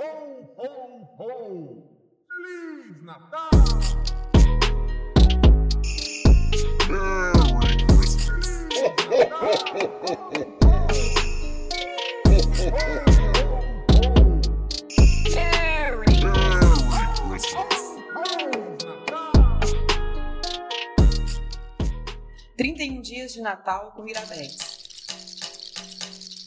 Ho, ho, ho! Feliz Natal! Merry Christmas. 31 dias de Natal com Iradex.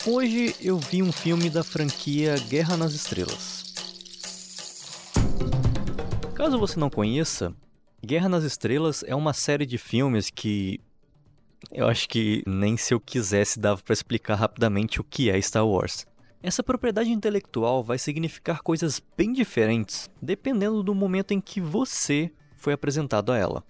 Hoje eu vi um filme da franquia Guerra nas Estrelas. Caso você não conheça, Guerra nas Estrelas é uma série de filmes que eu acho que nem se eu quisesse dava pra explicar rapidamente o que é Star Wars. Essa propriedade intelectual vai significar coisas bem diferentes dependendo do momento em que você foi apresentado a ela.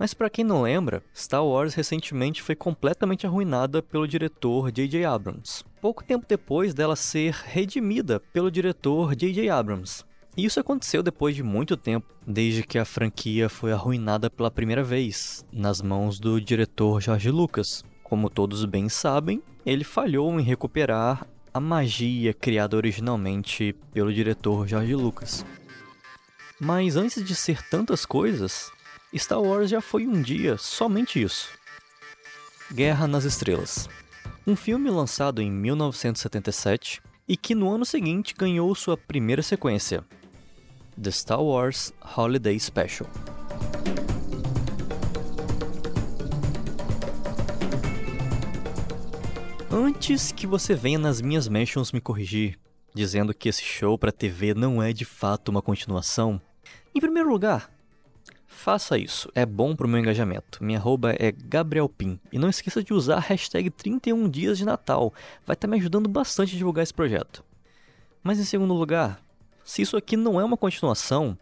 Mas para quem não lembra, Star Wars recentemente foi completamente arruinada pelo diretor J.J. Abrams, pouco tempo depois dela ser redimida pelo diretor J.J. Abrams. E isso aconteceu depois de muito tempo, desde que a franquia foi arruinada pela primeira vez, nas mãos do diretor George Lucas. Como todos bem sabem, ele falhou em recuperar a magia criada originalmente pelo diretor George Lucas. Mas antes de ser tantas coisas, Star Wars já foi um dia somente isso. Guerra nas Estrelas. Um filme lançado em 1977 e que no ano seguinte ganhou sua primeira sequência, The Star Wars Holiday Special. Antes que você venha nas minhas mentions me corrigir, dizendo que esse show para TV não é de fato uma continuação, em primeiro lugar, Faça isso, é bom pro meu engajamento. Minha arroba é GabrielPim. E não esqueça de usar a hashtag 31 dias de Natal. Vai estar me ajudando bastante a divulgar esse projeto. Mas em segundo lugar, se isso aqui não é uma continuação,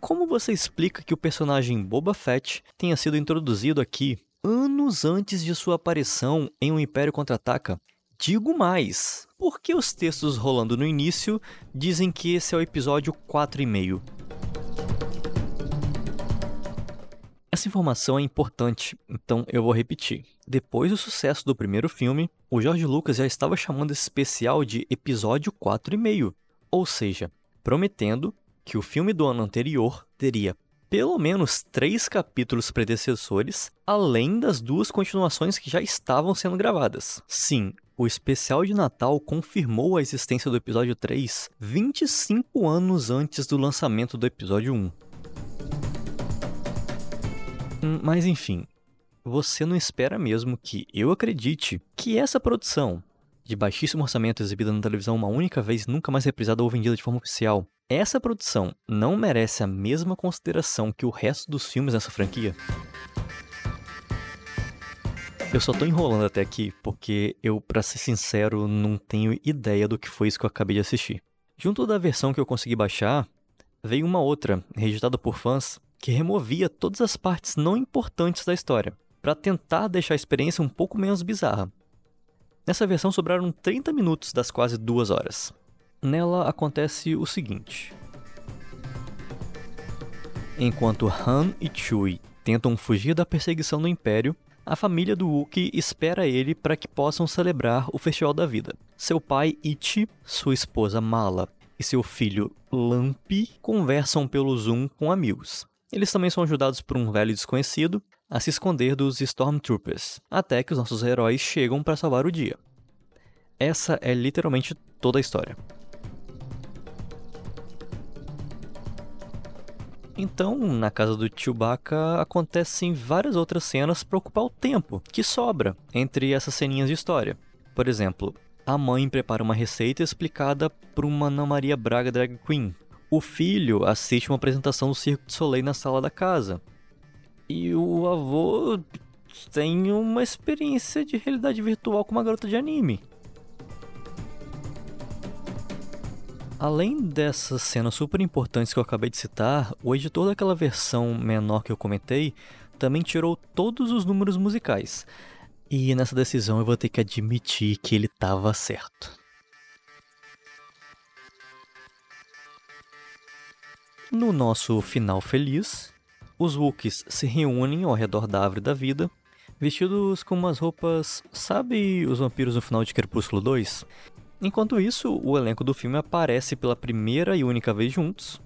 como você explica que o personagem Boba Fett tenha sido introduzido aqui anos antes de sua aparição em O Império Contra-Ataca? Digo mais, por que os textos rolando no início dizem que esse é o episódio 4,5? Essa informação é importante, então eu vou repetir. Depois do sucesso do primeiro filme, o George Lucas já estava chamando esse especial de episódio 4,5, ou seja, prometendo que o filme do ano anterior teria pelo menos três capítulos predecessores, além das duas continuações que já estavam sendo gravadas. Sim, o especial de Natal confirmou a existência do episódio 3 25 anos antes do lançamento do episódio 1. Hum, Mas enfim, você não espera mesmo que eu acredite que essa produção, de baixíssimo orçamento exibida na televisão uma única vez, nunca mais reprisada ou vendida de forma oficial, essa produção não merece a mesma consideração que o resto dos filmes dessa franquia? Eu só tô enrolando até aqui porque eu, pra ser sincero, não tenho ideia do que foi isso que eu acabei de assistir. Junto da versão que eu consegui baixar, veio uma outra, registrada por fãs, que removia todas as partes não importantes da história, para tentar deixar a experiência um pouco menos bizarra. Nessa versão sobraram 30 minutos das quase duas horas. Nela acontece o seguinte: Enquanto Han e Chewie tentam fugir da perseguição do Império, a família do Wookiee espera ele para que possam celebrar o Festival da Vida. Seu pai Ichi, sua esposa Mala e seu filho Lampi conversam pelo Zoom com amigos. Eles também são ajudados por um velho desconhecido a se esconder dos Stormtroopers, até que os nossos heróis chegam para salvar o dia. Essa é literalmente toda a história. Então, na casa do Chewbacca acontecem várias outras cenas para ocupar o tempo que sobra entre essas ceninhas de história. Por exemplo, a mãe prepara uma receita explicada por uma Ana Maria Braga Drag Queen. O filho assiste uma apresentação do Circo de Soleil na sala da casa. E o avô tem uma experiência de realidade virtual com uma garota de anime. Além dessas cenas super importantes que eu acabei de citar, o editor daquela versão menor que eu comentei também tirou todos os números musicais. E nessa decisão eu vou ter que admitir que ele estava certo. No nosso final feliz, os Wookiees se reúnem ao redor da árvore da vida, vestidos com umas roupas, sabe os vampiros no final de Crepúsculo 2? Enquanto isso, o elenco do filme aparece pela primeira e única vez juntos.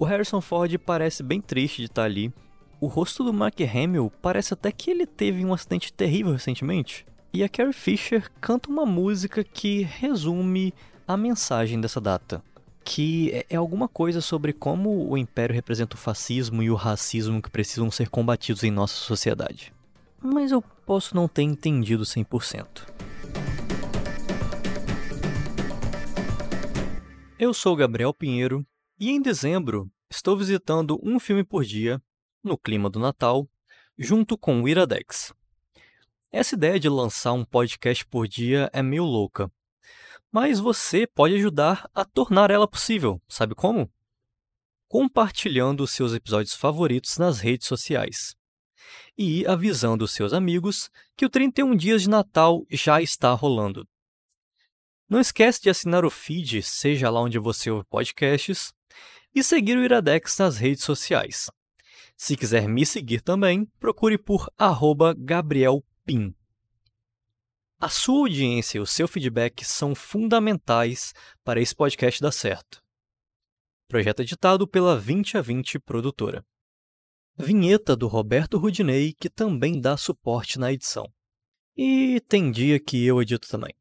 O Harrison Ford parece bem triste de estar ali. O rosto do Mark Hamill parece até que ele teve um acidente terrível recentemente. E a Carrie Fisher canta uma música que resume a mensagem dessa data, que é- é alguma coisa sobre como o Império representa o fascismo e o racismo que precisam ser combatidos em nossa sociedade. Mas eu posso não ter entendido 100%. Eu sou Gabriel Pinheiro e em dezembro estou visitando um filme por dia, no clima do Natal, junto com o Iradex. Essa ideia de lançar um podcast por dia é meio louca, mas você pode ajudar a tornar ela possível, sabe como? Compartilhando seus episódios favoritos nas redes sociais e avisando seus amigos que o 31 Dias de Natal já está rolando. Não esquece de assinar o feed, seja lá onde você ouve podcasts, e seguir o Iradex nas redes sociais. Se quiser me seguir também, procure por arroba gabrielpim. A sua audiência e o seu feedback são fundamentais para esse podcast dar certo. Projeto editado pela 20 a 20 produtora. Vinheta do Roberto Rudinei, que também dá suporte na edição. E tem dia que eu edito também.